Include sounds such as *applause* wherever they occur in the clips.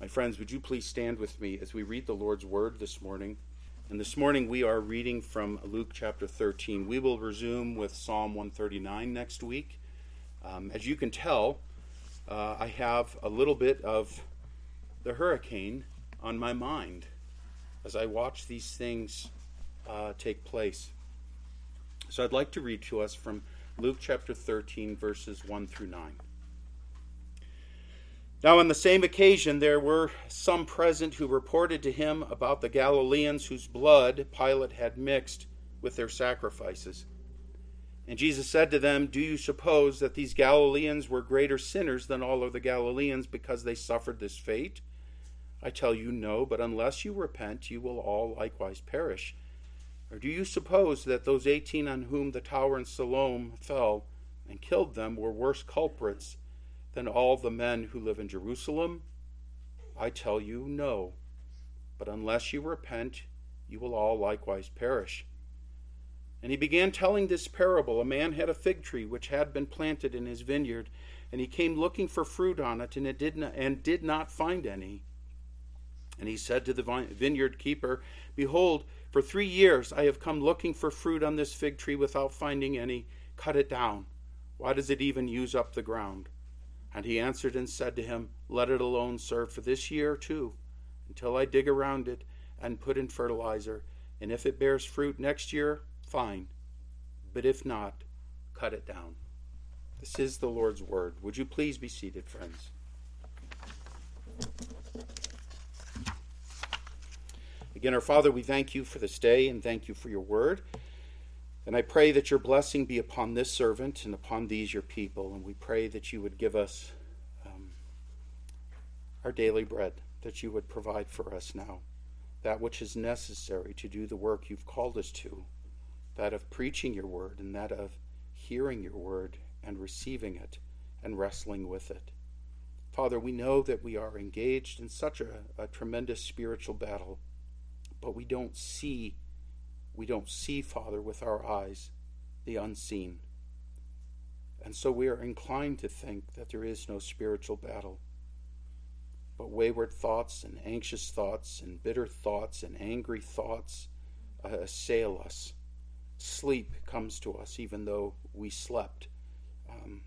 My friends, would you please stand with me as we read the Lord's word this morning? And this morning we are reading from Luke chapter 13. We will resume with Psalm 139 next week. Um, as you can tell, uh, I have a little bit of the hurricane on my mind as I watch these things uh, take place. So I'd like to read to us from Luke chapter 13, verses 1 through 9. Now, on the same occasion, there were some present who reported to him about the Galileans whose blood Pilate had mixed with their sacrifices. And Jesus said to them, Do you suppose that these Galileans were greater sinners than all of the Galileans because they suffered this fate? I tell you, no, but unless you repent, you will all likewise perish. Or do you suppose that those eighteen on whom the tower in Siloam fell and killed them were worse culprits? Than all the men who live in Jerusalem? I tell you, no. But unless you repent, you will all likewise perish. And he began telling this parable. A man had a fig tree which had been planted in his vineyard, and he came looking for fruit on it, and it did not, and did not find any. And he said to the vineyard keeper, Behold, for three years I have come looking for fruit on this fig tree without finding any. Cut it down. Why does it even use up the ground? And he answered and said to him, Let it alone, sir, for this year too, until I dig around it and put in fertilizer. And if it bears fruit next year, fine. But if not, cut it down. This is the Lord's word. Would you please be seated, friends? Again, our Father, we thank you for this day and thank you for your word. And I pray that your blessing be upon this servant and upon these your people. And we pray that you would give us um, our daily bread, that you would provide for us now that which is necessary to do the work you've called us to that of preaching your word and that of hearing your word and receiving it and wrestling with it. Father, we know that we are engaged in such a, a tremendous spiritual battle, but we don't see we don't see, Father, with our eyes the unseen. And so we are inclined to think that there is no spiritual battle. But wayward thoughts and anxious thoughts and bitter thoughts and angry thoughts uh, assail us. Sleep comes to us even though we slept. Um,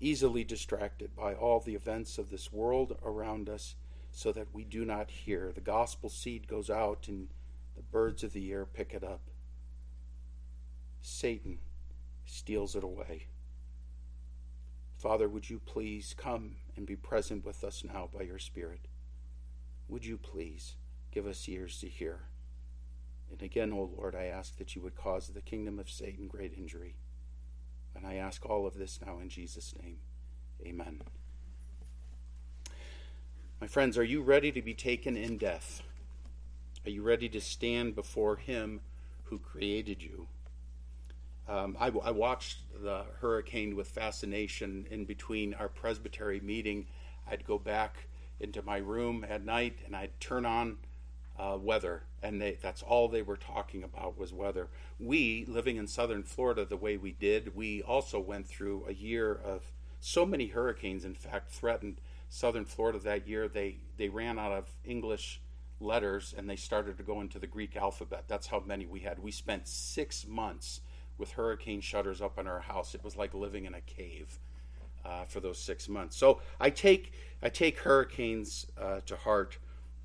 easily distracted by all the events of this world around us so that we do not hear. The gospel seed goes out and the birds of the air pick it up. Satan steals it away. Father, would you please come and be present with us now by your Spirit? Would you please give us ears to hear? And again, O Lord, I ask that you would cause the kingdom of Satan great injury. And I ask all of this now in Jesus' name. Amen. My friends, are you ready to be taken in death? Are you ready to stand before Him who created you? Um, I, I, watched the hurricane with fascination in between our presbytery meeting. I'd go back into my room at night and I'd turn on uh, weather, and they, that's all they were talking about was weather. We, living in southern Florida the way we did, we also went through a year of so many hurricanes, in fact, threatened southern Florida that year. They, they ran out of English letters and they started to go into the Greek alphabet. That's how many we had. We spent six months with hurricane shutters up in our house. It was like living in a cave uh, for those six months. So I take I take hurricanes uh, to heart,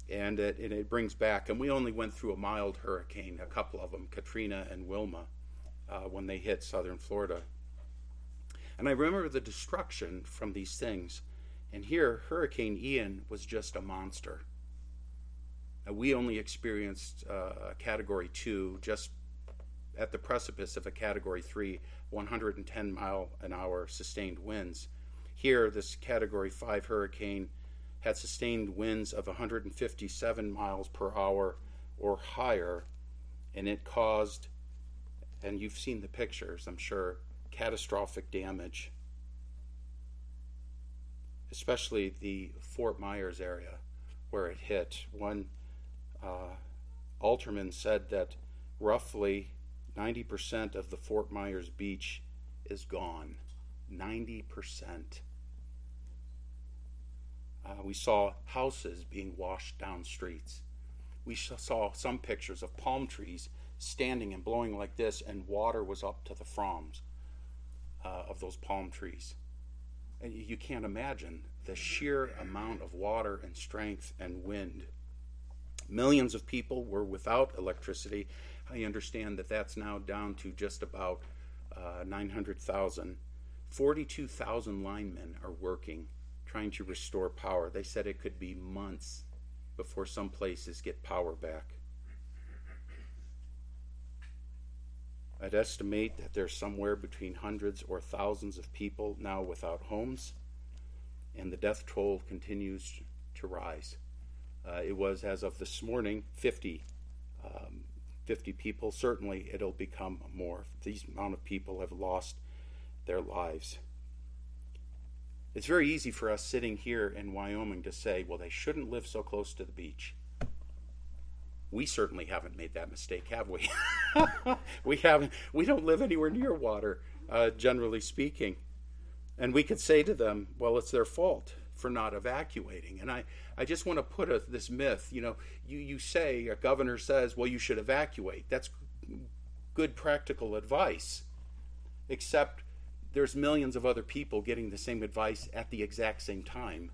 and it, and it brings back. And we only went through a mild hurricane, a couple of them, Katrina and Wilma, uh, when they hit southern Florida. And I remember the destruction from these things. And here, Hurricane Ian was just a monster. Uh, we only experienced uh, a category two just at the precipice of a category three, 110 mile an hour sustained winds. Here, this category five hurricane had sustained winds of 157 miles per hour or higher, and it caused, and you've seen the pictures, I'm sure, catastrophic damage, especially the Fort Myers area where it hit. One uh, Alterman said that roughly 90% of the Fort Myers beach is gone. 90%. Uh, we saw houses being washed down streets. We saw some pictures of palm trees standing and blowing like this, and water was up to the fronds uh, of those palm trees. And you can't imagine the sheer amount of water and strength and wind. Millions of people were without electricity. I understand that that's now down to just about uh, 900,000. 42,000 linemen are working trying to restore power. They said it could be months before some places get power back. I'd estimate that there's somewhere between hundreds or thousands of people now without homes, and the death toll continues to rise. Uh, it was, as of this morning, 50, um, 50 people. Certainly, it'll become more. These amount of people have lost their lives. It's very easy for us sitting here in Wyoming to say, well, they shouldn't live so close to the beach. We certainly haven't made that mistake, have we? *laughs* we haven't. We don't live anywhere near water, uh, generally speaking. And we could say to them, well, it's their fault for not evacuating. And I, I just want to put a, this myth, you know, you, you say, a governor says, well, you should evacuate. That's good practical advice, except there's millions of other people getting the same advice at the exact same time.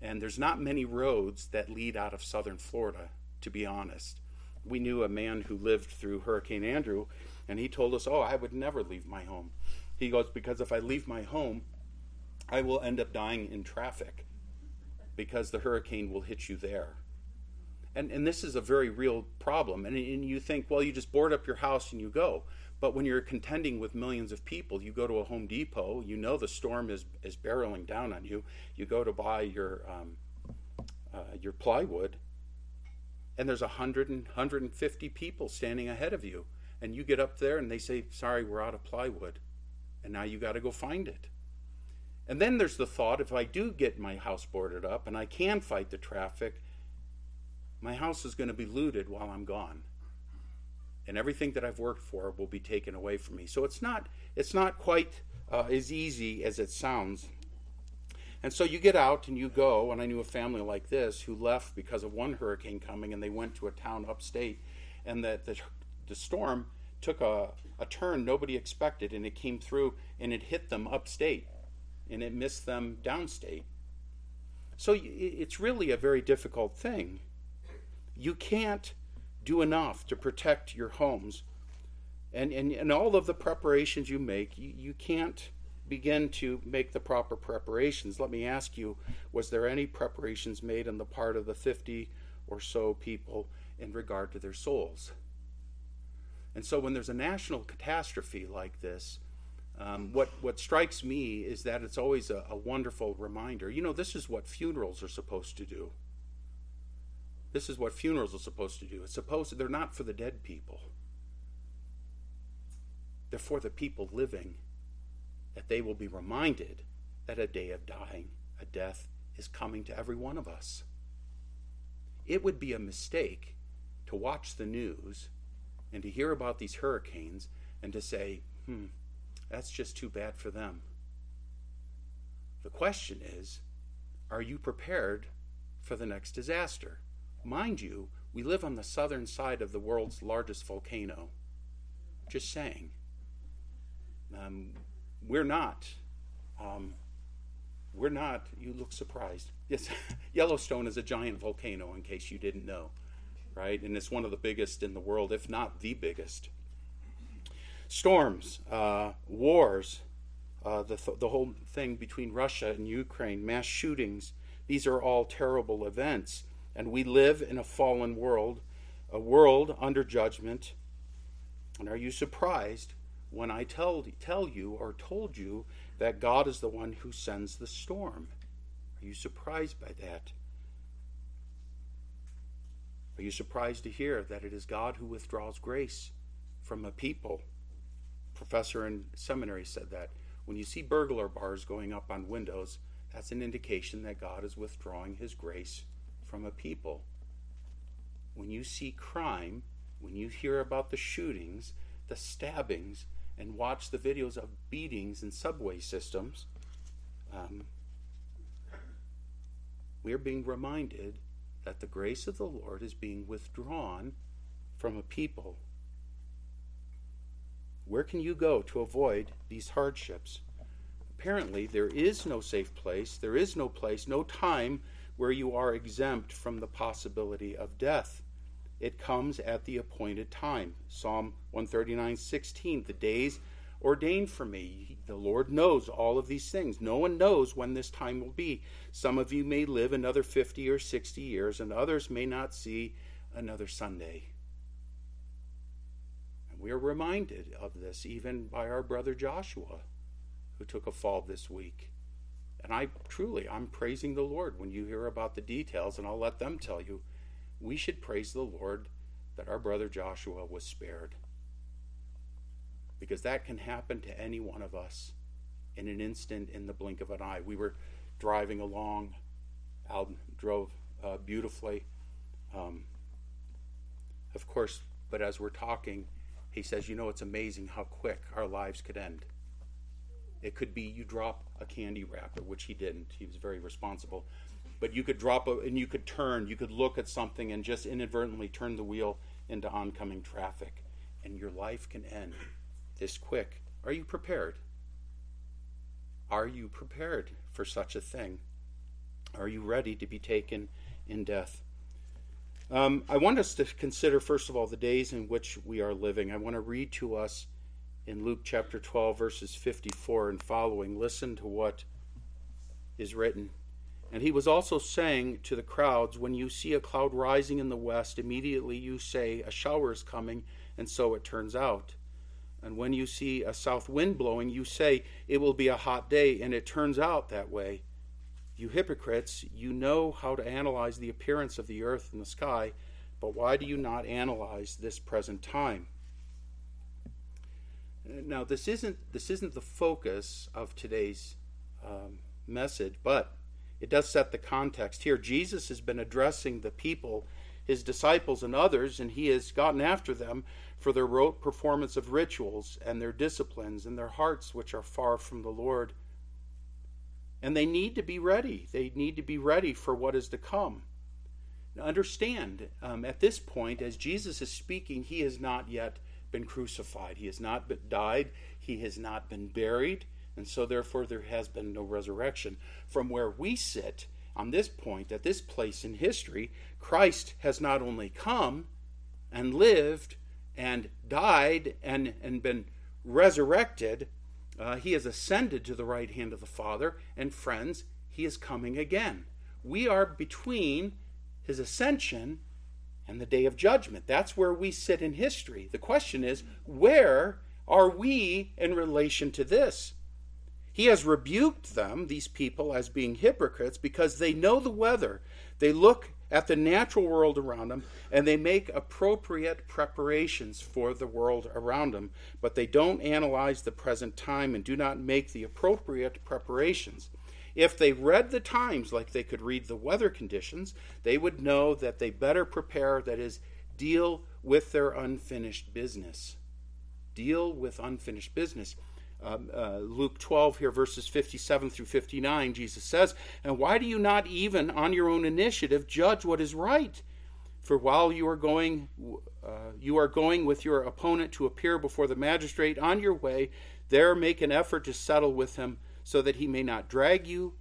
And there's not many roads that lead out of southern Florida, to be honest. We knew a man who lived through Hurricane Andrew, and he told us, Oh, I would never leave my home. He goes, Because if I leave my home, I will end up dying in traffic because the hurricane will hit you there. And, and this is a very real problem. And, and you think, well, you just board up your house and you go. But when you're contending with millions of people, you go to a Home Depot, you know the storm is, is barreling down on you. You go to buy your, um, uh, your plywood, and there's 100 and 150 people standing ahead of you. And you get up there and they say, Sorry, we're out of plywood. And now you got to go find it. And then there's the thought if I do get my house boarded up and I can fight the traffic, my house is going to be looted while I'm gone and everything that I've worked for will be taken away from me. So it's not it's not quite uh, as easy as it sounds. And so you get out and you go, and I knew a family like this who left because of one hurricane coming, and they went to a town upstate, and that the, the storm took a, a turn nobody expected, and it came through and it hit them upstate, and it missed them downstate. So it's really a very difficult thing. You can't do enough to protect your homes. And, and, and all of the preparations you make, you, you can't begin to make the proper preparations. Let me ask you was there any preparations made on the part of the 50 or so people in regard to their souls? And so when there's a national catastrophe like this, um, what, what strikes me is that it's always a, a wonderful reminder. You know, this is what funerals are supposed to do. This is what funerals are supposed to do. It's supposed they're not for the dead people. They're for the people living, that they will be reminded that a day of dying, a death, is coming to every one of us. It would be a mistake to watch the news and to hear about these hurricanes and to say, hmm, that's just too bad for them. The question is, are you prepared for the next disaster? Mind you, we live on the southern side of the world's largest volcano. Just saying. Um, we're not. Um, we're not. You look surprised. Yes, *laughs* Yellowstone is a giant volcano, in case you didn't know, right? And it's one of the biggest in the world, if not the biggest. Storms, uh, wars, uh, the, th- the whole thing between Russia and Ukraine, mass shootings, these are all terrible events and we live in a fallen world, a world under judgment. And are you surprised when I tell, tell you or told you that God is the one who sends the storm? Are you surprised by that? Are you surprised to hear that it is God who withdraws grace from a people? Professor in seminary said that. When you see burglar bars going up on windows, that's an indication that God is withdrawing his grace from a people. When you see crime, when you hear about the shootings, the stabbings, and watch the videos of beatings in subway systems, um, we are being reminded that the grace of the Lord is being withdrawn from a people. Where can you go to avoid these hardships? Apparently, there is no safe place, there is no place, no time where you are exempt from the possibility of death. It comes at the appointed time. Psalm 139 16. The days ordained for me. The Lord knows all of these things. No one knows when this time will be. Some of you may live another 50 or 60 years, and others may not see another Sunday. And we are reminded of this even by our brother Joshua, who took a fall this week. And I truly, I'm praising the Lord when you hear about the details, and I'll let them tell you. We should praise the Lord that our brother Joshua was spared. Because that can happen to any one of us in an instant, in the blink of an eye. We were driving along, Al drove uh, beautifully. Um, of course, but as we're talking, he says, You know, it's amazing how quick our lives could end. It could be you drop a candy wrapper, which he didn't. He was very responsible. But you could drop a, and you could turn, you could look at something and just inadvertently turn the wheel into oncoming traffic. And your life can end this quick. Are you prepared? Are you prepared for such a thing? Are you ready to be taken in death? Um, I want us to consider, first of all, the days in which we are living. I want to read to us in Luke chapter 12, verses 54 and following. Listen to what is written. And he was also saying to the crowds, When you see a cloud rising in the west, immediately you say, A shower is coming, and so it turns out. And when you see a south wind blowing, you say, It will be a hot day, and it turns out that way. You hypocrites, you know how to analyze the appearance of the earth and the sky, but why do you not analyze this present time? Now, this isn't this isn't the focus of today's um, message, but it does set the context here. Jesus has been addressing the people, his disciples, and others, and he has gotten after them for their rote performance of rituals and their disciplines and their hearts, which are far from the Lord. And they need to be ready. They need to be ready for what is to come. Now, understand, um, at this point, as Jesus is speaking, he has not yet been crucified. He has not been died. He has not been buried. And so, therefore, there has been no resurrection. From where we sit on this point, at this place in history, Christ has not only come and lived and died and, and been resurrected, uh, he has ascended to the right hand of the Father. And, friends, he is coming again. We are between his ascension and the day of judgment. That's where we sit in history. The question is, where are we in relation to this? He has rebuked them, these people, as being hypocrites because they know the weather. They look at the natural world around them and they make appropriate preparations for the world around them, but they don't analyze the present time and do not make the appropriate preparations. If they read the times like they could read the weather conditions, they would know that they better prepare, that is, deal with their unfinished business. Deal with unfinished business. Um, uh, Luke 12, here, verses 57 through 59, Jesus says, And why do you not even on your own initiative judge what is right? For while you are going, uh, you are going with your opponent to appear before the magistrate on your way, there make an effort to settle with him so that he may not drag you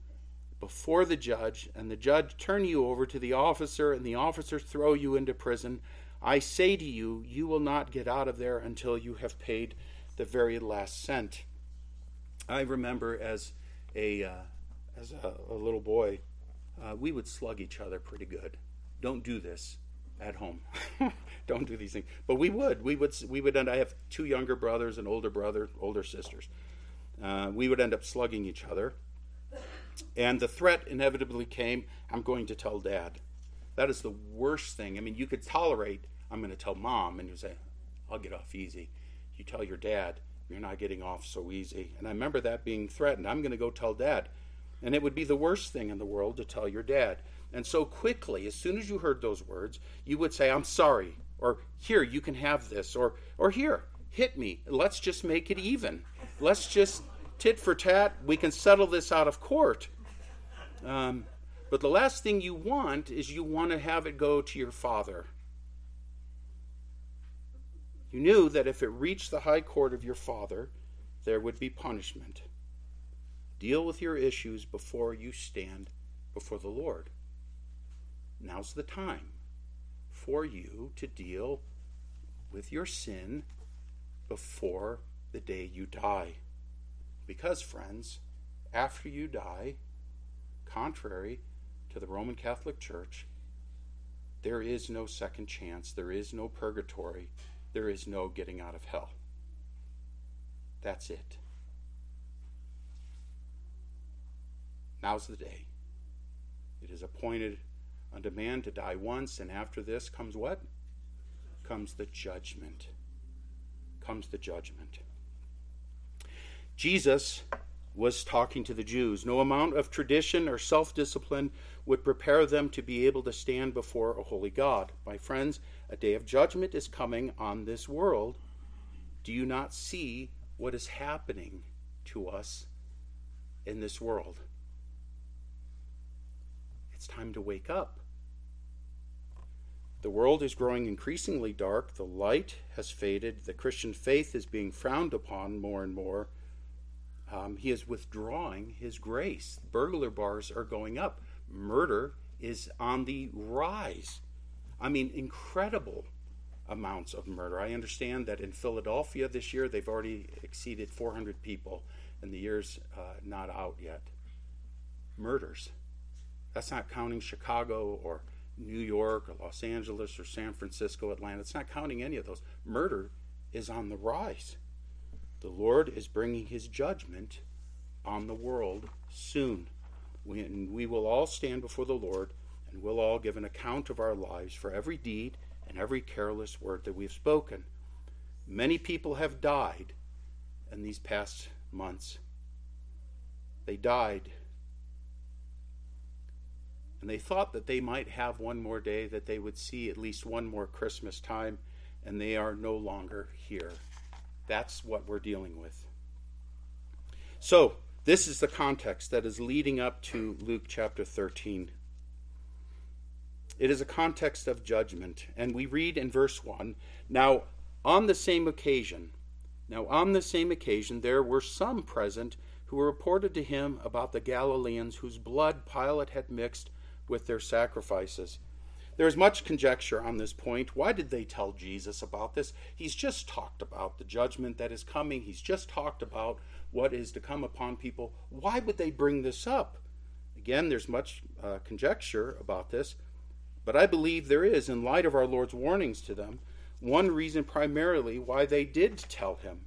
before the judge, and the judge turn you over to the officer, and the officer throw you into prison. I say to you, you will not get out of there until you have paid the very last cent. I remember as a uh, as a, a, little boy, uh, we would slug each other pretty good. Don't do this at home. *laughs* Don't do these things. But we would. We would. We would. And I have two younger brothers, an older brother, older sisters. Uh, we would end up slugging each other. And the threat inevitably came I'm going to tell dad. That is the worst thing. I mean, you could tolerate, I'm going to tell mom, and you say, I'll get off easy. You tell your dad, you're not getting off so easy. And I remember that being threatened. I'm going to go tell dad. And it would be the worst thing in the world to tell your dad. And so quickly, as soon as you heard those words, you would say, I'm sorry, or here, you can have this, or, or here, hit me. Let's just make it even. Let's just tit for tat. We can settle this out of court. Um, But the last thing you want is you want to have it go to your father. You knew that if it reached the high court of your father, there would be punishment. Deal with your issues before you stand before the Lord. Now's the time for you to deal with your sin before the day you die. Because, friends, after you die, contrary to the Roman Catholic Church, there is no second chance, there is no purgatory, there is no getting out of hell. That's it. Now's the day. It is appointed unto man to die once, and after this comes what? Comes the judgment. Comes the judgment. Jesus was talking to the Jews. No amount of tradition or self discipline would prepare them to be able to stand before a holy God. My friends, a day of judgment is coming on this world. Do you not see what is happening to us in this world? It's time to wake up. The world is growing increasingly dark. The light has faded. The Christian faith is being frowned upon more and more. Um, he is withdrawing his grace. Burglar bars are going up. Murder is on the rise. I mean, incredible amounts of murder. I understand that in Philadelphia this year they've already exceeded 400 people, and the year's uh, not out yet. Murders. That's not counting Chicago or New York or Los Angeles or San Francisco, Atlanta. It's not counting any of those. Murder is on the rise. The Lord is bringing his judgment on the world soon. We, we will all stand before the Lord and we'll all give an account of our lives for every deed and every careless word that we've spoken. Many people have died in these past months. They died. And they thought that they might have one more day, that they would see at least one more Christmas time, and they are no longer here. That's what we're dealing with. So, this is the context that is leading up to Luke chapter 13. It is a context of judgment. And we read in verse 1 Now, on the same occasion, now on the same occasion, there were some present who reported to him about the Galileans whose blood Pilate had mixed with their sacrifices. There is much conjecture on this point. Why did they tell Jesus about this? He's just talked about the judgment that is coming, he's just talked about what is to come upon people. Why would they bring this up? Again, there's much uh, conjecture about this, but I believe there is, in light of our Lord's warnings to them, one reason primarily why they did tell him.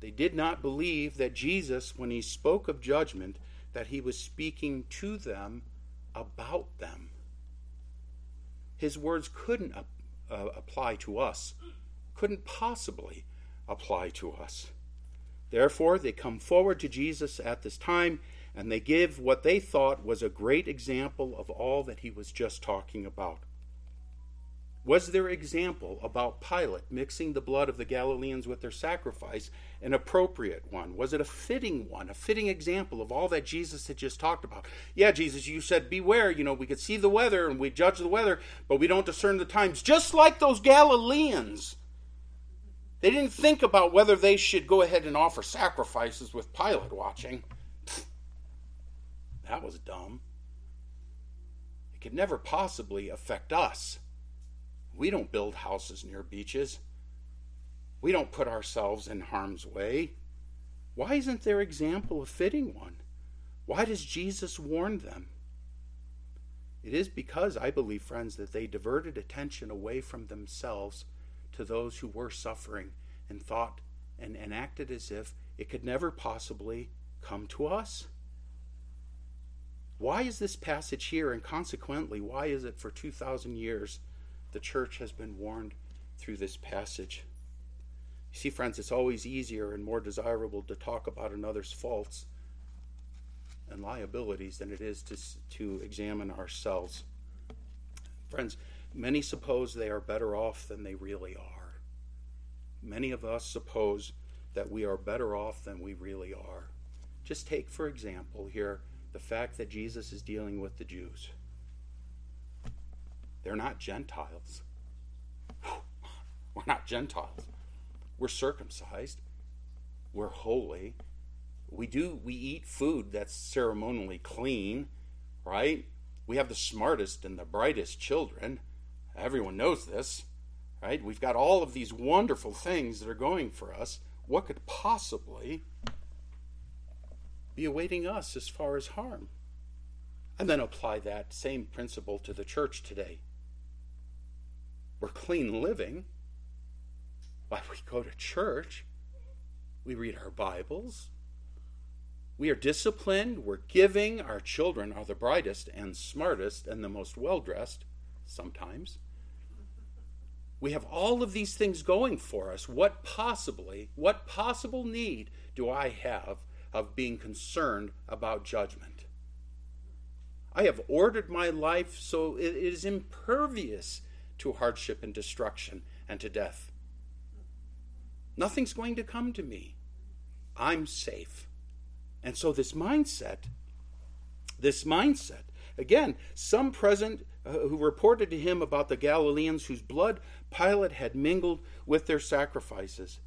They did not believe that Jesus, when he spoke of judgment, that he was speaking to them about them his words couldn't uh, apply to us, couldn't possibly apply to us. Therefore, they come forward to Jesus at this time and they give what they thought was a great example of all that he was just talking about. Was their example about Pilate mixing the blood of the Galileans with their sacrifice an appropriate one? Was it a fitting one, a fitting example of all that Jesus had just talked about? Yeah, Jesus, you said, Beware, you know, we could see the weather and we judge the weather, but we don't discern the times, just like those Galileans. They didn't think about whether they should go ahead and offer sacrifices with Pilate watching. That was dumb. It could never possibly affect us. We don't build houses near beaches. We don't put ourselves in harm's way. Why isn't their example a fitting one? Why does Jesus warn them? It is because, I believe, friends, that they diverted attention away from themselves to those who were suffering and thought and, and acted as if it could never possibly come to us. Why is this passage here, and consequently, why is it for 2,000 years the church has been warned through this passage. You see, friends, it's always easier and more desirable to talk about another's faults and liabilities than it is to, to examine ourselves. Friends, many suppose they are better off than they really are. Many of us suppose that we are better off than we really are. Just take, for example, here the fact that Jesus is dealing with the Jews. They're not Gentiles. *laughs* We're not Gentiles. We're circumcised. We're holy. We do we eat food that's ceremonially clean, right? We have the smartest and the brightest children. Everyone knows this, right? We've got all of these wonderful things that are going for us. What could possibly be awaiting us as far as harm? And then apply that same principle to the church today. We're clean living. Why we go to church, we read our Bibles, we are disciplined, we're giving, our children are the brightest and smartest and the most well dressed, sometimes. We have all of these things going for us. What possibly, what possible need do I have of being concerned about judgment? I have ordered my life so it is impervious to hardship and destruction and to death. Nothing's going to come to me. I'm safe. And so this mindset, this mindset, again, some present uh, who reported to him about the Galileans whose blood Pilate had mingled with their sacrifices.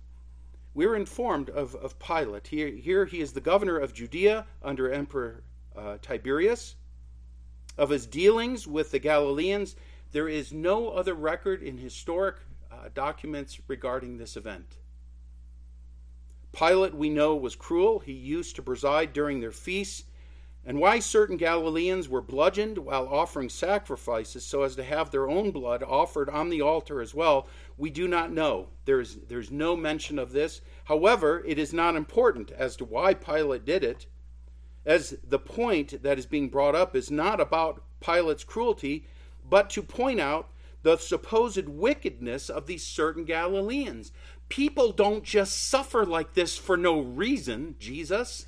We're informed of, of Pilate. Here, here he is the governor of Judea under Emperor uh, Tiberius. Of his dealings with the Galileans, there is no other record in historic uh, documents regarding this event. Pilate, we know, was cruel. He used to preside during their feasts. And why certain Galileans were bludgeoned while offering sacrifices so as to have their own blood offered on the altar as well, we do not know. There's, there's no mention of this. However, it is not important as to why Pilate did it, as the point that is being brought up is not about Pilate's cruelty, but to point out the supposed wickedness of these certain Galileans. People don't just suffer like this for no reason, Jesus.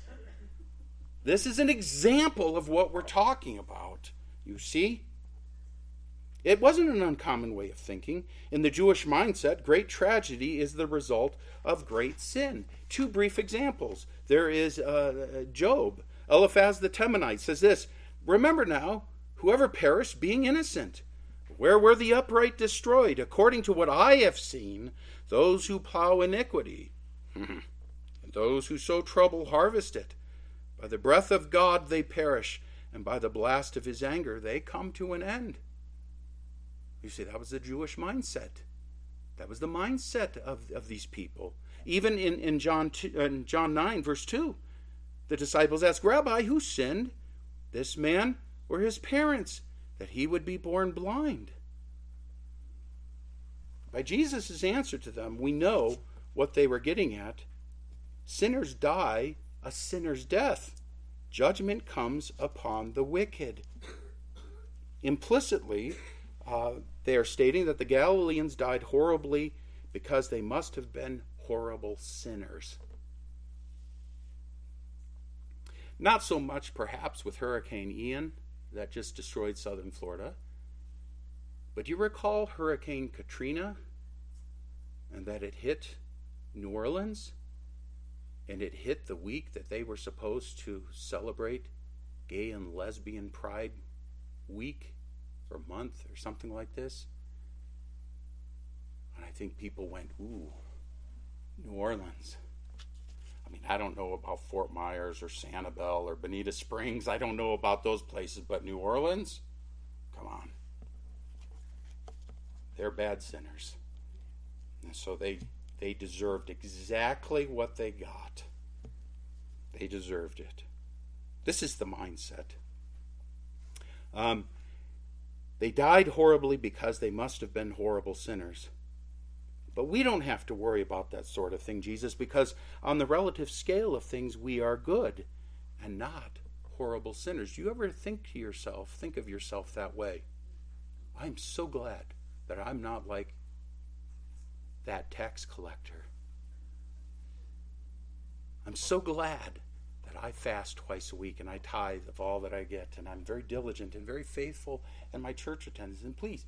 This is an example of what we're talking about. You see? It wasn't an uncommon way of thinking. In the Jewish mindset, great tragedy is the result of great sin. Two brief examples. There is uh, Job. Eliphaz the Temanite says this Remember now, whoever perished being innocent. Where were the upright destroyed? According to what I have seen, those who plow iniquity, *laughs* and those who sow trouble harvest it. By the breath of God they perish, and by the blast of his anger they come to an end. You see, that was the Jewish mindset. That was the mindset of, of these people. Even in, in, John 2, in John 9, verse 2, the disciples ask, Rabbi, who sinned? This man or his parents, that he would be born blind? By Jesus' answer to them, we know what they were getting at. Sinners die a sinner's death. Judgment comes upon the wicked. Implicitly, uh, they are stating that the Galileans died horribly because they must have been horrible sinners. Not so much, perhaps, with Hurricane Ian that just destroyed southern Florida. But do you recall Hurricane Katrina and that it hit New Orleans and it hit the week that they were supposed to celebrate gay and lesbian pride week or month or something like this. And I think people went, ooh, New Orleans. I mean, I don't know about Fort Myers or Sanibel or Bonita Springs. I don't know about those places, but New Orleans? Come on. They're bad sinners. And so they they deserved exactly what they got. They deserved it. This is the mindset. Um, they died horribly because they must have been horrible sinners. But we don't have to worry about that sort of thing, Jesus, because on the relative scale of things, we are good and not horrible sinners. Do you ever think to yourself, think of yourself that way? I'm so glad that I'm not like that tax collector. I'm so glad that I fast twice a week and I tithe of all that I get, and I'm very diligent and very faithful in my church attendance. And please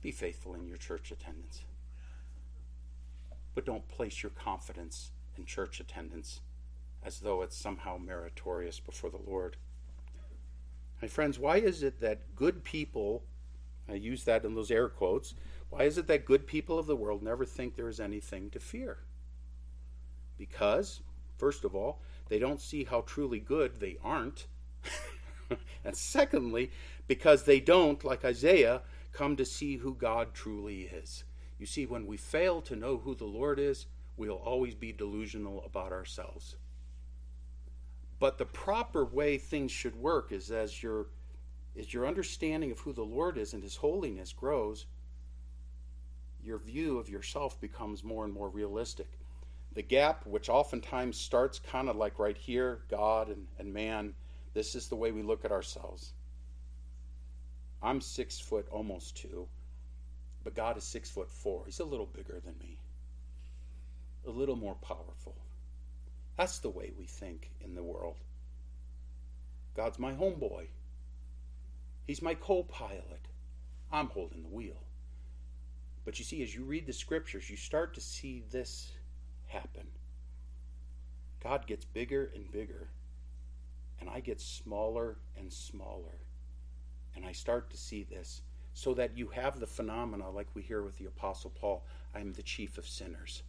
be faithful in your church attendance. But don't place your confidence in church attendance as though it's somehow meritorious before the Lord. My friends, why is it that good people, I use that in those air quotes, why is it that good people of the world never think there is anything to fear? Because, first of all, they don't see how truly good they aren't. *laughs* and secondly, because they don't, like Isaiah, come to see who God truly is. You see, when we fail to know who the Lord is, we'll always be delusional about ourselves. But the proper way things should work is as your as your understanding of who the Lord is and his holiness grows, your view of yourself becomes more and more realistic. The gap, which oftentimes starts kind of like right here, God and, and man, this is the way we look at ourselves. I'm six foot, almost two, but God is six foot four. He's a little bigger than me, a little more powerful. That's the way we think in the world. God's my homeboy. He's my co pilot. I'm holding the wheel. But you see, as you read the scriptures, you start to see this happen. God gets bigger and bigger, and I get smaller and smaller. And I start to see this so that you have the phenomena like we hear with the Apostle Paul I am the chief of sinners.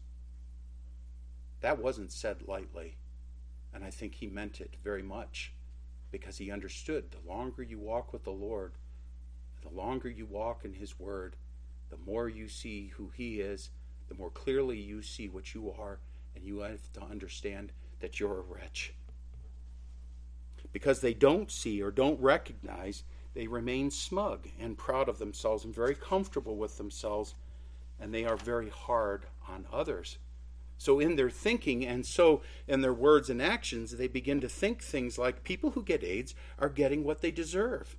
That wasn't said lightly, and I think he meant it very much because he understood the longer you walk with the Lord, the longer you walk in his word, the more you see who he is, the more clearly you see what you are, and you have to understand that you're a wretch. Because they don't see or don't recognize, they remain smug and proud of themselves and very comfortable with themselves, and they are very hard on others. So, in their thinking and so in their words and actions, they begin to think things like people who get AIDS are getting what they deserve.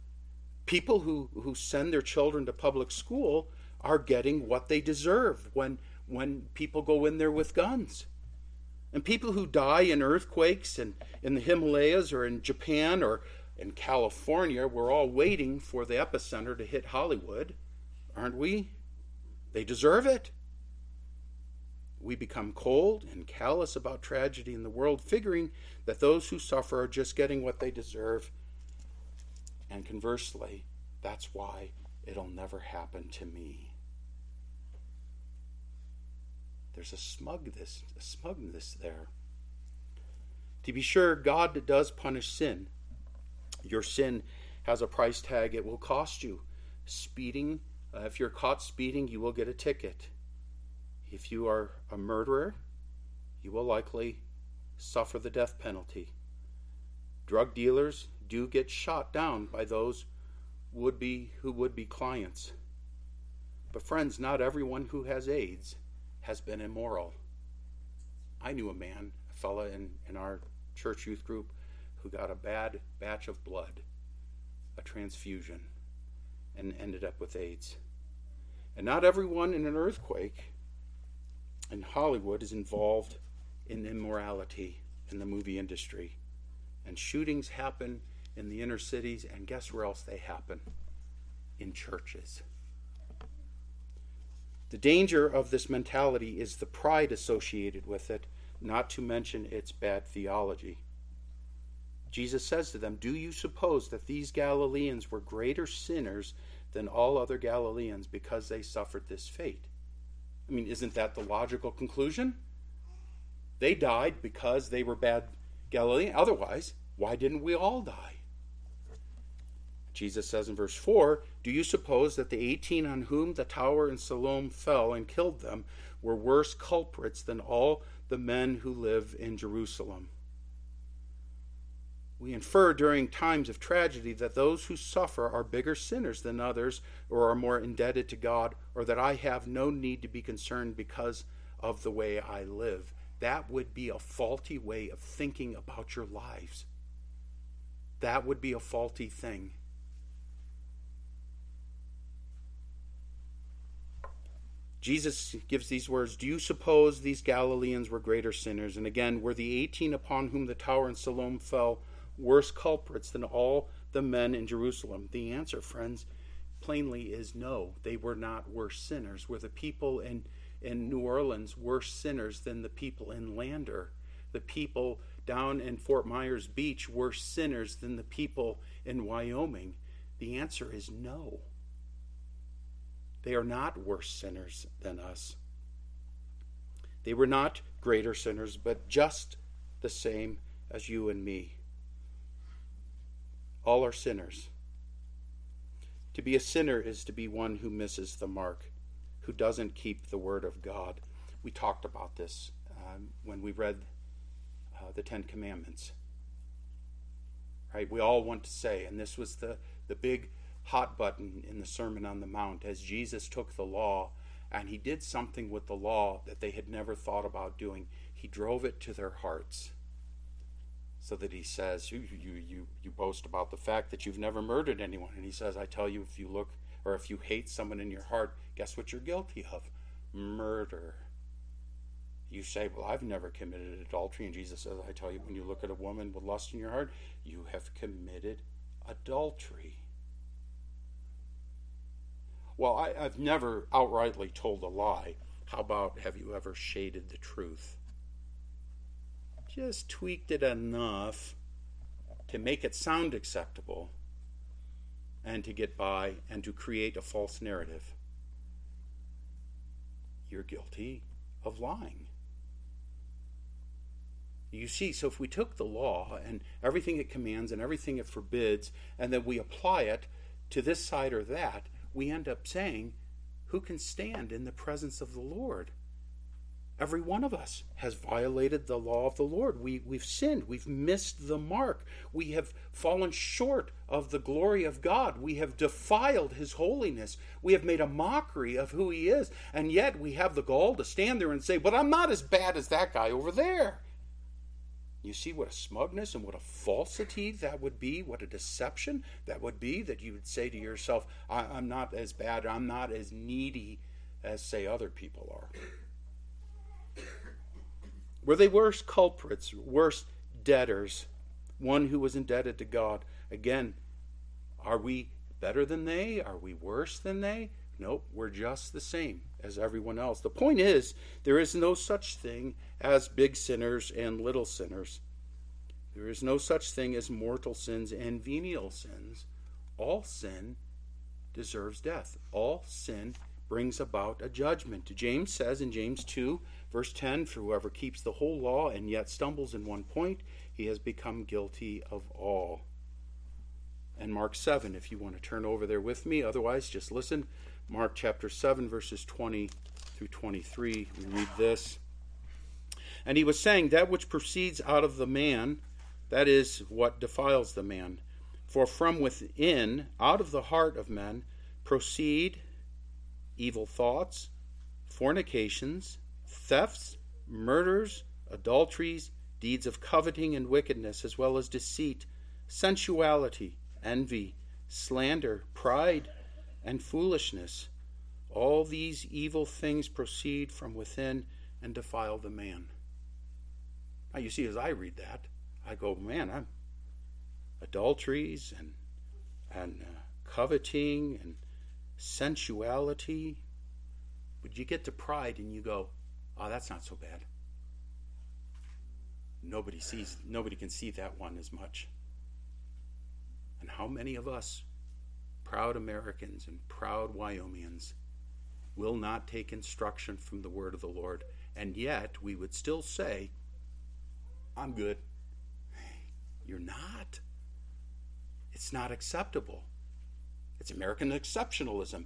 People who, who send their children to public school are getting what they deserve when, when people go in there with guns. And people who die in earthquakes and in the Himalayas or in Japan or in California, we're all waiting for the epicenter to hit Hollywood, aren't we? They deserve it. We become cold and callous about tragedy in the world, figuring that those who suffer are just getting what they deserve. And conversely, that's why it'll never happen to me. There's a smugness, a smugness there. To be sure, God does punish sin. Your sin has a price tag, it will cost you. Speeding, uh, if you're caught speeding, you will get a ticket. If you are a murderer, you will likely suffer the death penalty. Drug dealers do get shot down by those would be who would be clients. But friends, not everyone who has AIDS has been immoral. I knew a man, a fella in, in our church youth group, who got a bad batch of blood, a transfusion, and ended up with AIDS. And not everyone in an earthquake in Hollywood is involved in immorality in the movie industry. And shootings happen in the inner cities, and guess where else they happen? In churches. The danger of this mentality is the pride associated with it, not to mention its bad theology. Jesus says to them, Do you suppose that these Galileans were greater sinners than all other Galileans because they suffered this fate? I mean, isn't that the logical conclusion? They died because they were bad Galileans. Otherwise, why didn't we all die? Jesus says in verse 4 Do you suppose that the 18 on whom the tower in Siloam fell and killed them were worse culprits than all the men who live in Jerusalem? We infer during times of tragedy that those who suffer are bigger sinners than others, or are more indebted to God, or that I have no need to be concerned because of the way I live. That would be a faulty way of thinking about your lives. That would be a faulty thing. Jesus gives these words Do you suppose these Galileans were greater sinners? And again, were the 18 upon whom the tower in Siloam fell worse culprits than all the men in Jerusalem? The answer, friends, plainly is no. They were not worse sinners. Were the people in, in New Orleans worse sinners than the people in Lander? The people down in Fort Myers Beach worse sinners than the people in Wyoming? The answer is no. They are not worse sinners than us. They were not greater sinners, but just the same as you and me. All are sinners. To be a sinner is to be one who misses the mark, who doesn't keep the word of God. We talked about this um, when we read uh, the Ten Commandments. Right? We all want to say, and this was the, the big hot button in the Sermon on the Mount as Jesus took the law and he did something with the law that they had never thought about doing. He drove it to their hearts so that he says, you, you, you, you boast about the fact that you've never murdered anyone. And he says, I tell you, if you look or if you hate someone in your heart, guess what you're guilty of? Murder. You say, Well, I've never committed adultery. And Jesus says, I tell you, when you look at a woman with lust in your heart, you have committed adultery. Well, I, have never outrightly told a lie. How about have you ever shaded the truth? Just tweaked it enough to make it sound acceptable and to get by and to create a false narrative. You're guilty of lying. You see, so if we took the law and everything it commands and everything it forbids, and then we apply it to this side or that, we end up saying, Who can stand in the presence of the Lord? Every one of us has violated the law of the Lord. We, we've sinned. We've missed the mark. We have fallen short of the glory of God. We have defiled His holiness. We have made a mockery of who He is. And yet we have the gall to stand there and say, But I'm not as bad as that guy over there. You see what a smugness and what a falsity that would be, what a deception that would be, that you would say to yourself, I, am not as bad, I'm not as needy as, say, other people are. Were they worse culprits, worse debtors, one who was indebted to God? Again, are we better than they? Are we worse than they? Nope, we're just the same as everyone else. The point is, there is no such thing as big sinners and little sinners. There is no such thing as mortal sins and venial sins. All sin deserves death. All sin brings about a judgment. James says in James 2, verse 10 For whoever keeps the whole law and yet stumbles in one point, he has become guilty of all. And Mark 7, if you want to turn over there with me. Otherwise, just listen. Mark chapter 7, verses 20 through 23. We read this. And he was saying, That which proceeds out of the man, that is what defiles the man. For from within, out of the heart of men, proceed evil thoughts, fornications, thefts, murders, adulteries, deeds of coveting and wickedness, as well as deceit, sensuality, envy, slander, pride, and foolishness. All these evil things proceed from within and defile the man. Now, you see, as I read that, I go, man, I'm adulteries and and uh, coveting and sensuality. But you get to pride and you go, oh, that's not so bad. Nobody sees, nobody can see that one as much. And how many of us, proud Americans and proud Wyomingians, will not take instruction from the word of the Lord, and yet we would still say, I'm good. *sighs* You're not. It's not acceptable. It's American exceptionalism.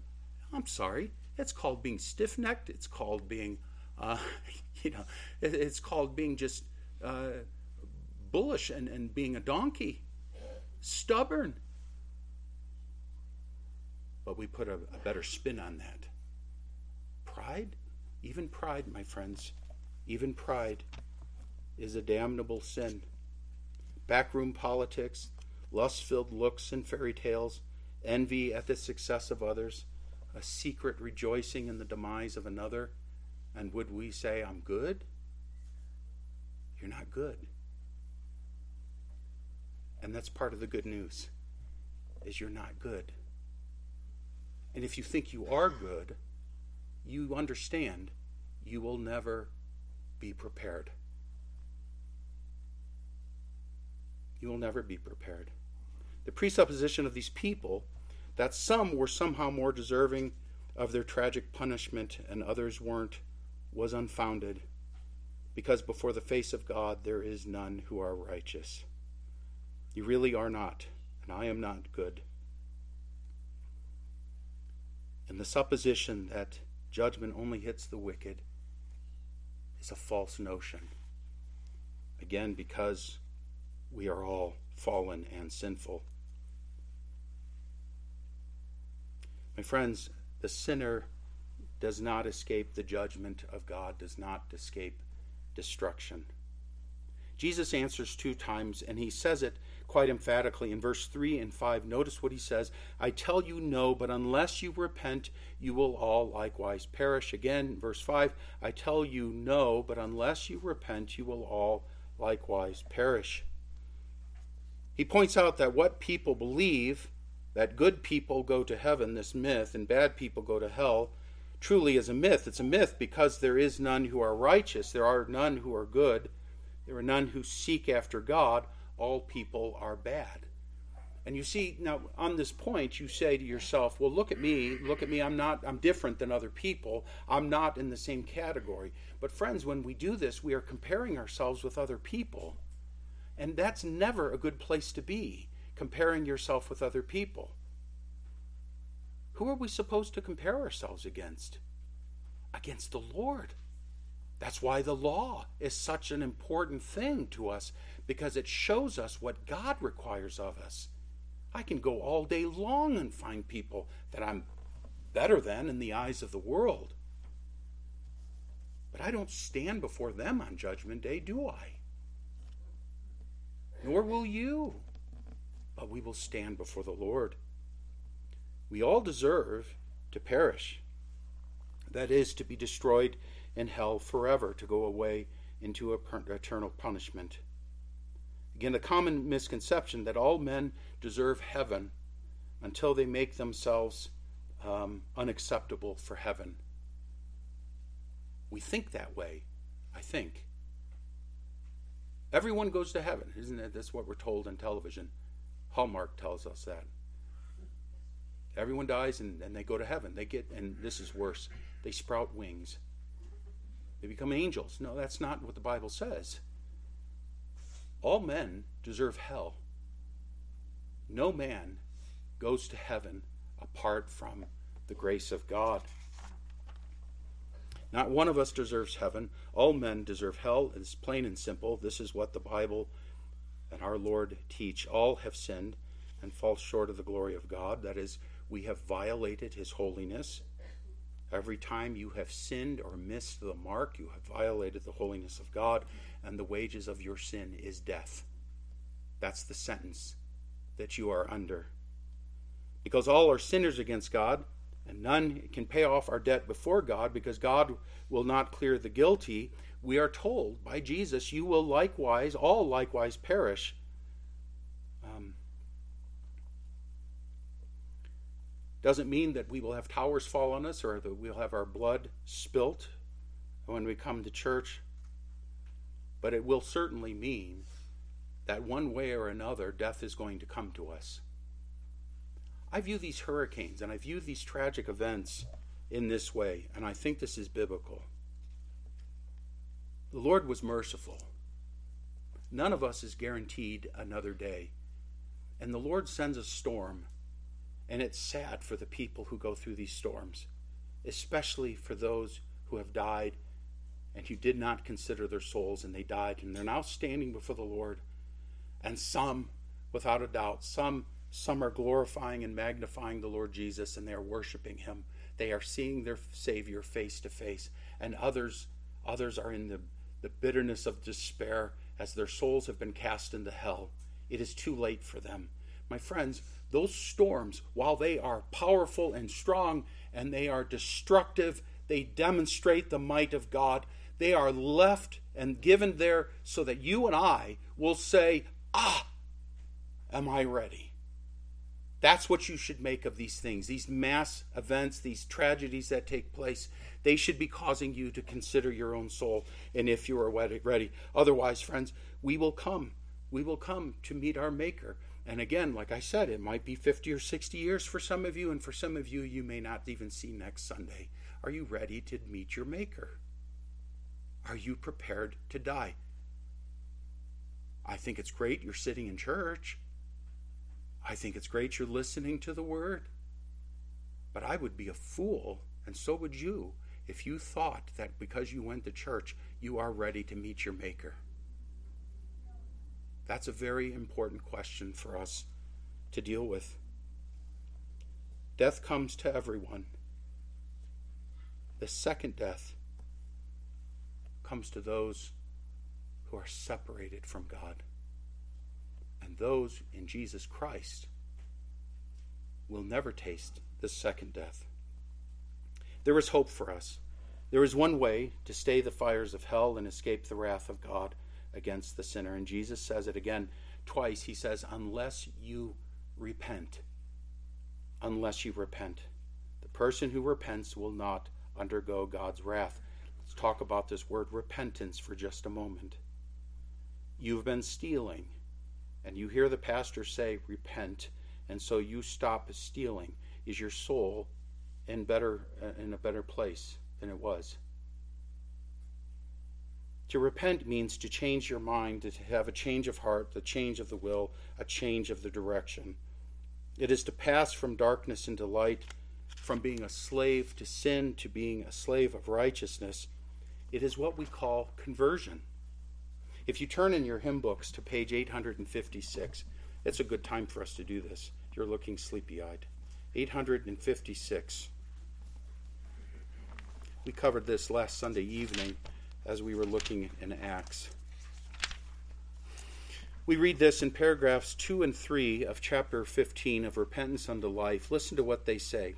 I'm sorry. It's called being stiff necked. It's called being, uh, *laughs* you know, it's called being just uh, bullish and, and being a donkey, stubborn. But we put a, a better spin on that. Pride, even pride, my friends, even pride is a damnable sin. Backroom politics, lust filled looks and fairy tales, envy at the success of others, a secret rejoicing in the demise of another. And would we say, I'm good? You're not good. And that's part of the good news is you're not good. And if you think you are good, you understand you will never be prepared. you will never be prepared. The presupposition of these people that some were somehow more deserving of their tragic punishment and others weren't was unfounded, because before the face of God there is none who are righteous. You really are not, and I am not good. And the supposition that judgment only hits the wicked is a false notion. Again, because we are all fallen and sinful. My friends, the sinner does not escape the judgment of God, does not escape destruction. Jesus answers two times, and he says it quite emphatically in verse 3 and 5. Notice what he says I tell you no, but unless you repent, you will all likewise perish. Again, verse 5 I tell you no, but unless you repent, you will all likewise perish. He points out that what people believe, that good people go to heaven, this myth, and bad people go to hell, truly is a myth. It's a myth because there is none who are righteous, there are none who are good, there are none who seek after God all people are bad. And you see, now on this point, you say to yourself, well, look at me, look at me, I'm not, I'm different than other people. I'm not in the same category. But friends, when we do this, we are comparing ourselves with other people. And that's never a good place to be, comparing yourself with other people. Who are we supposed to compare ourselves against? Against the Lord. That's why the law is such an important thing to us because it shows us what God requires of us. I can go all day long and find people that I'm better than in the eyes of the world. But I don't stand before them on Judgment Day, do I? Nor will you. But we will stand before the Lord. We all deserve to perish. That is, to be destroyed in hell forever to go away into eternal punishment. Again, the common misconception that all men deserve heaven until they make themselves um, unacceptable for heaven. We think that way, I think. Everyone goes to heaven, isn't it? That's what we're told on television. Hallmark tells us that. Everyone dies and, and they go to heaven. They get, and this is worse, they sprout wings. They become angels. No, that's not what the Bible says. All men deserve hell. No man goes to heaven apart from the grace of God. Not one of us deserves heaven. All men deserve hell. It's plain and simple. This is what the Bible and our Lord teach. All have sinned and fall short of the glory of God. That is, we have violated his holiness. Every time you have sinned or missed the mark, you have violated the holiness of God, and the wages of your sin is death. That's the sentence that you are under. Because all are sinners against God, and none can pay off our debt before God because God will not clear the guilty, we are told by Jesus, You will likewise, all likewise perish. Um, Doesn't mean that we will have towers fall on us or that we'll have our blood spilt when we come to church, but it will certainly mean that one way or another, death is going to come to us. I view these hurricanes and I view these tragic events in this way, and I think this is biblical. The Lord was merciful. None of us is guaranteed another day. And the Lord sends a storm and it's sad for the people who go through these storms, especially for those who have died and who did not consider their souls and they died and they're now standing before the Lord. And some, without a doubt, some some are glorifying and magnifying the Lord Jesus and they are worshiping him. They are seeing their Savior face to face. And others others are in the, the bitterness of despair as their souls have been cast into hell. It is too late for them. My friends, those storms, while they are powerful and strong and they are destructive, they demonstrate the might of God. They are left and given there so that you and I will say, Ah, am I ready? That's what you should make of these things. These mass events, these tragedies that take place, they should be causing you to consider your own soul and if you are ready. Otherwise, friends, we will come we will come to meet our Maker. And again, like I said, it might be 50 or 60 years for some of you, and for some of you, you may not even see next Sunday. Are you ready to meet your Maker? Are you prepared to die? I think it's great you're sitting in church. I think it's great you're listening to the word. But I would be a fool, and so would you, if you thought that because you went to church, you are ready to meet your Maker. That's a very important question for us to deal with. Death comes to everyone. The second death comes to those who are separated from God. And those in Jesus Christ will never taste the second death. There is hope for us. There is one way to stay the fires of hell and escape the wrath of God against the sinner. And Jesus says it again twice. He says, Unless you repent, unless you repent. The person who repents will not undergo God's wrath. Let's talk about this word repentance for just a moment. You've been stealing, and you hear the pastor say, Repent, and so you stop stealing. Is your soul in better uh, in a better place than it was? To repent means to change your mind, to have a change of heart, the change of the will, a change of the direction. It is to pass from darkness into light, from being a slave to sin to being a slave of righteousness. It is what we call conversion. If you turn in your hymn books to page 856, it's a good time for us to do this. You're looking sleepy eyed. 856. We covered this last Sunday evening as we were looking in Acts. We read this in paragraphs 2 and 3 of chapter 15 of Repentance unto Life. Listen to what they say.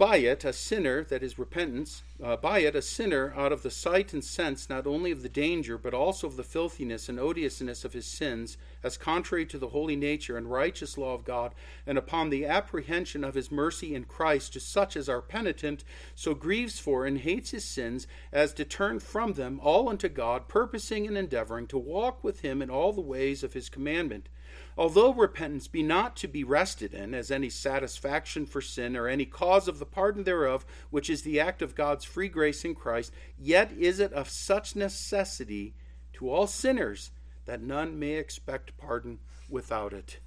By it, a sinner, that is repentance, uh, by it, a sinner, out of the sight and sense not only of the danger, but also of the filthiness and odiousness of his sins, as contrary to the holy nature and righteous law of God, and upon the apprehension of his mercy in Christ to such as are penitent, so grieves for and hates his sins, as to turn from them all unto God, purposing and endeavoring to walk with him in all the ways of his commandment Although repentance be not to be rested in as any satisfaction for sin or any cause of the pardon thereof, which is the act of God's free grace in Christ, yet is it of such necessity to all sinners that none may expect pardon without it.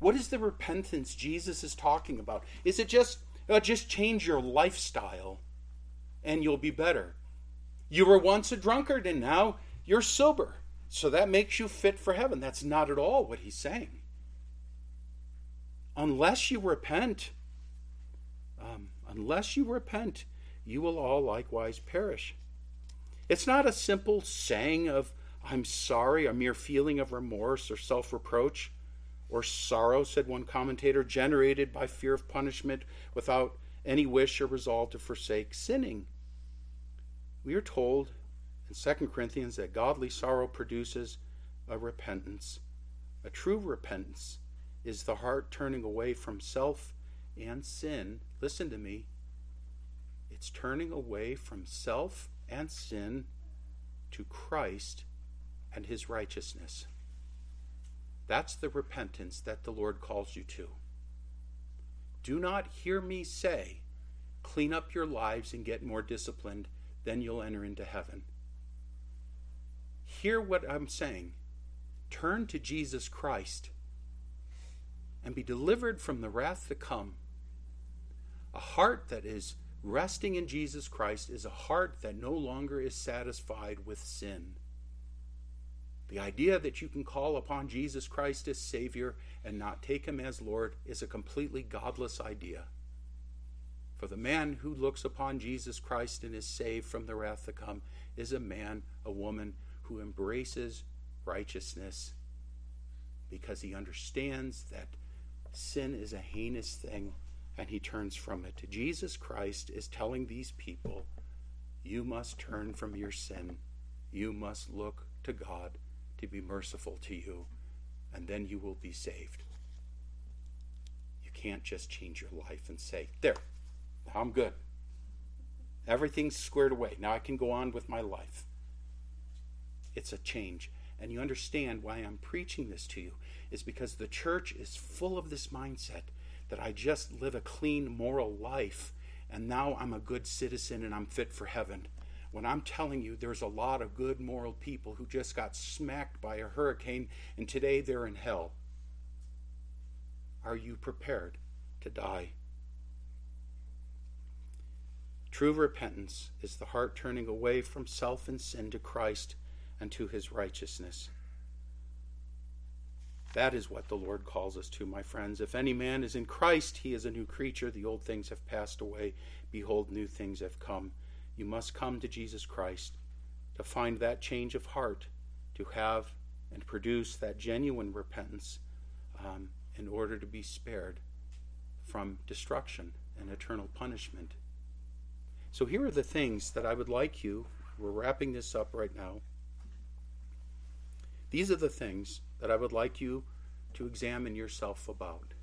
What is the repentance Jesus is talking about? Is it just uh, just change your lifestyle and you'll be better? You were once a drunkard and now you're sober. So that makes you fit for heaven. That's not at all what he's saying. Unless you repent, um, unless you repent, you will all likewise perish. It's not a simple saying of, I'm sorry, a mere feeling of remorse or self reproach or sorrow, said one commentator, generated by fear of punishment without any wish or resolve to forsake sinning. We are told in 2 Corinthians that godly sorrow produces a repentance. A true repentance is the heart turning away from self and sin. Listen to me. It's turning away from self and sin to Christ and his righteousness. That's the repentance that the Lord calls you to. Do not hear me say, clean up your lives and get more disciplined, then you'll enter into heaven. Hear what I'm saying. Turn to Jesus Christ and be delivered from the wrath to come. A heart that is resting in Jesus Christ is a heart that no longer is satisfied with sin. The idea that you can call upon Jesus Christ as Savior and not take Him as Lord is a completely godless idea. For the man who looks upon Jesus Christ and is saved from the wrath to come is a man, a woman who embraces righteousness because he understands that sin is a heinous thing and he turns from it. Jesus Christ is telling these people, You must turn from your sin. You must look to God to be merciful to you, and then you will be saved. You can't just change your life and say, There, I'm good. Everything's squared away. Now I can go on with my life. It's a change. And you understand why I'm preaching this to you is because the church is full of this mindset that I just live a clean moral life and now I'm a good citizen and I'm fit for heaven. When I'm telling you there's a lot of good moral people who just got smacked by a hurricane and today they're in hell. Are you prepared to die? True repentance is the heart turning away from self and sin to Christ and to his righteousness. That is what the Lord calls us to, my friends. If any man is in Christ, he is a new creature. The old things have passed away. Behold, new things have come. You must come to Jesus Christ to find that change of heart, to have and produce that genuine repentance um, in order to be spared from destruction and eternal punishment. So, here are the things that I would like you, we're wrapping this up right now. These are the things that I would like you to examine yourself about.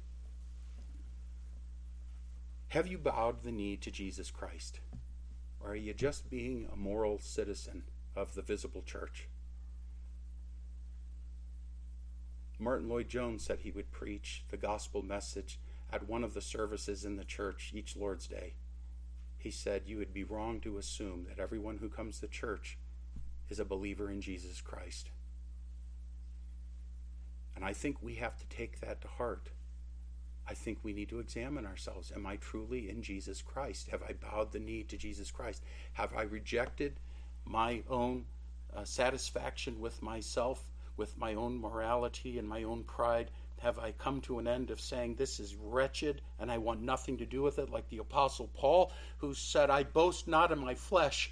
Have you bowed the knee to Jesus Christ? Or are you just being a moral citizen of the visible church? Martyn Lloyd-Jones said he would preach the gospel message at one of the services in the church each Lord's Day. He said, You would be wrong to assume that everyone who comes to church is a believer in Jesus Christ. And I think we have to take that to heart. I think we need to examine ourselves. Am I truly in Jesus Christ? Have I bowed the knee to Jesus Christ? Have I rejected my own uh, satisfaction with myself, with my own morality and my own pride? Have I come to an end of saying this is wretched and I want nothing to do with it, like the Apostle Paul, who said, I boast not in my flesh,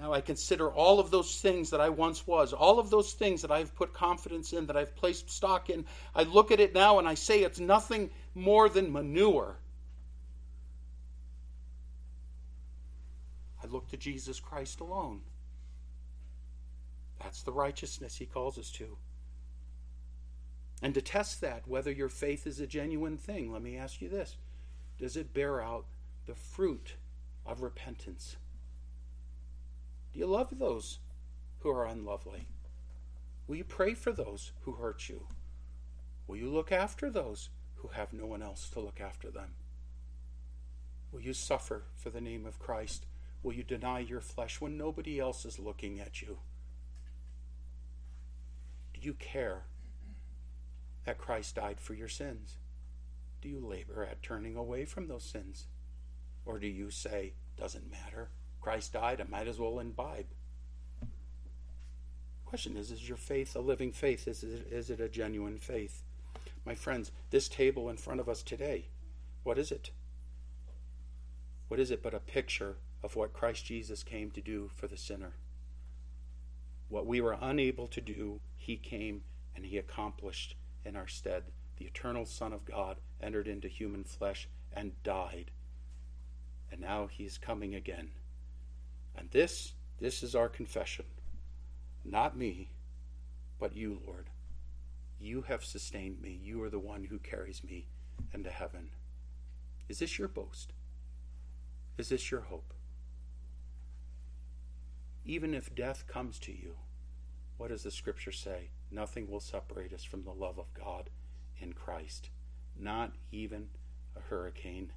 now I consider all of those things that I once was, all of those things that I've put confidence in, that I've placed stock in. I look at it now and I say it's nothing more than manure. I look to Jesus Christ alone. That's the righteousness he calls us to. And to test that, whether your faith is a genuine thing, let me ask you this Does it bear out the fruit of repentance? Do you love those who are unlovely? Will you pray for those who hurt you? Will you look after those who have no one else to look after them? Will you suffer for the name of Christ? Will you deny your flesh when nobody else is looking at you? Do you care that Christ died for your sins? Do you labor at turning away from those sins? Or do you say, doesn't matter? Christ died, I might as well imbibe. Question is, is your faith a living faith? Is it, is it a genuine faith? My friends, this table in front of us today, what is it? What is it but a picture of what Christ Jesus came to do for the sinner? What we were unable to do, he came and he accomplished in our stead. The eternal Son of God entered into human flesh and died. And now he is coming again and this, this is our confession. Not me, but you, Lord. You have sustained me. You are the one who carries me into heaven. Is this your boast? Is this your hope? Even if death comes to you, what does the scripture say? Nothing will separate us from the love of God in Christ. Not even a hurricane,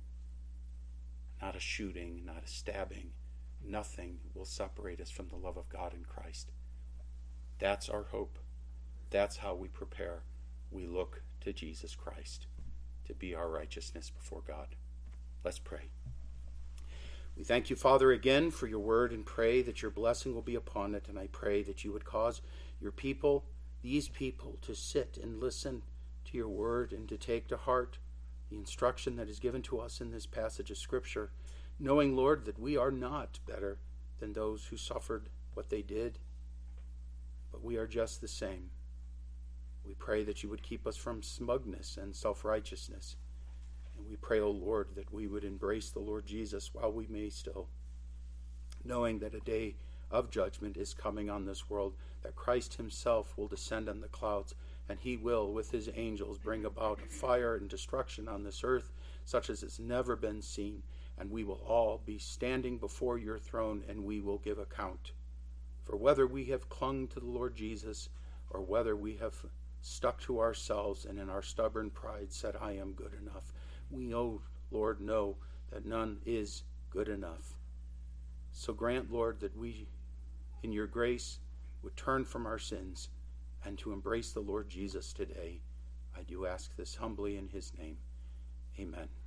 not a shooting, not a stabbing, nothing will separate us from the love of God in Christ. That's our hope. That's how we prepare. We look to Jesus Christ to be our righteousness before God. Let's pray. We thank you, Father, again for your word and pray that your blessing will be upon it. And I pray that you would cause your people, these people, to sit and listen to your word and to take to heart the instruction that is given to us in this passage of Scripture knowing, Lord, that we are not better than those who suffered what they did, but we are just the same. We pray that you would keep us from smugness and self righteousness. And we pray, O oh Lord, that we would embrace the Lord Jesus while we may still, knowing that a day of judgment is coming on this world, that Christ himself will descend on the clouds, and he will, with his angels, bring about fire and destruction on this earth, such as has never been seen and we will all be standing before your throne and we will give account For whether we have clung to the Lord Jesus or whether we have stuck to ourselves and in our stubborn pride said, I am good enough, we, oh Lord, know that none is good enough. So grant, Lord, that we, in your grace, would turn from our sins and to embrace the Lord Jesus today. I do ask this humbly in his name. Amen.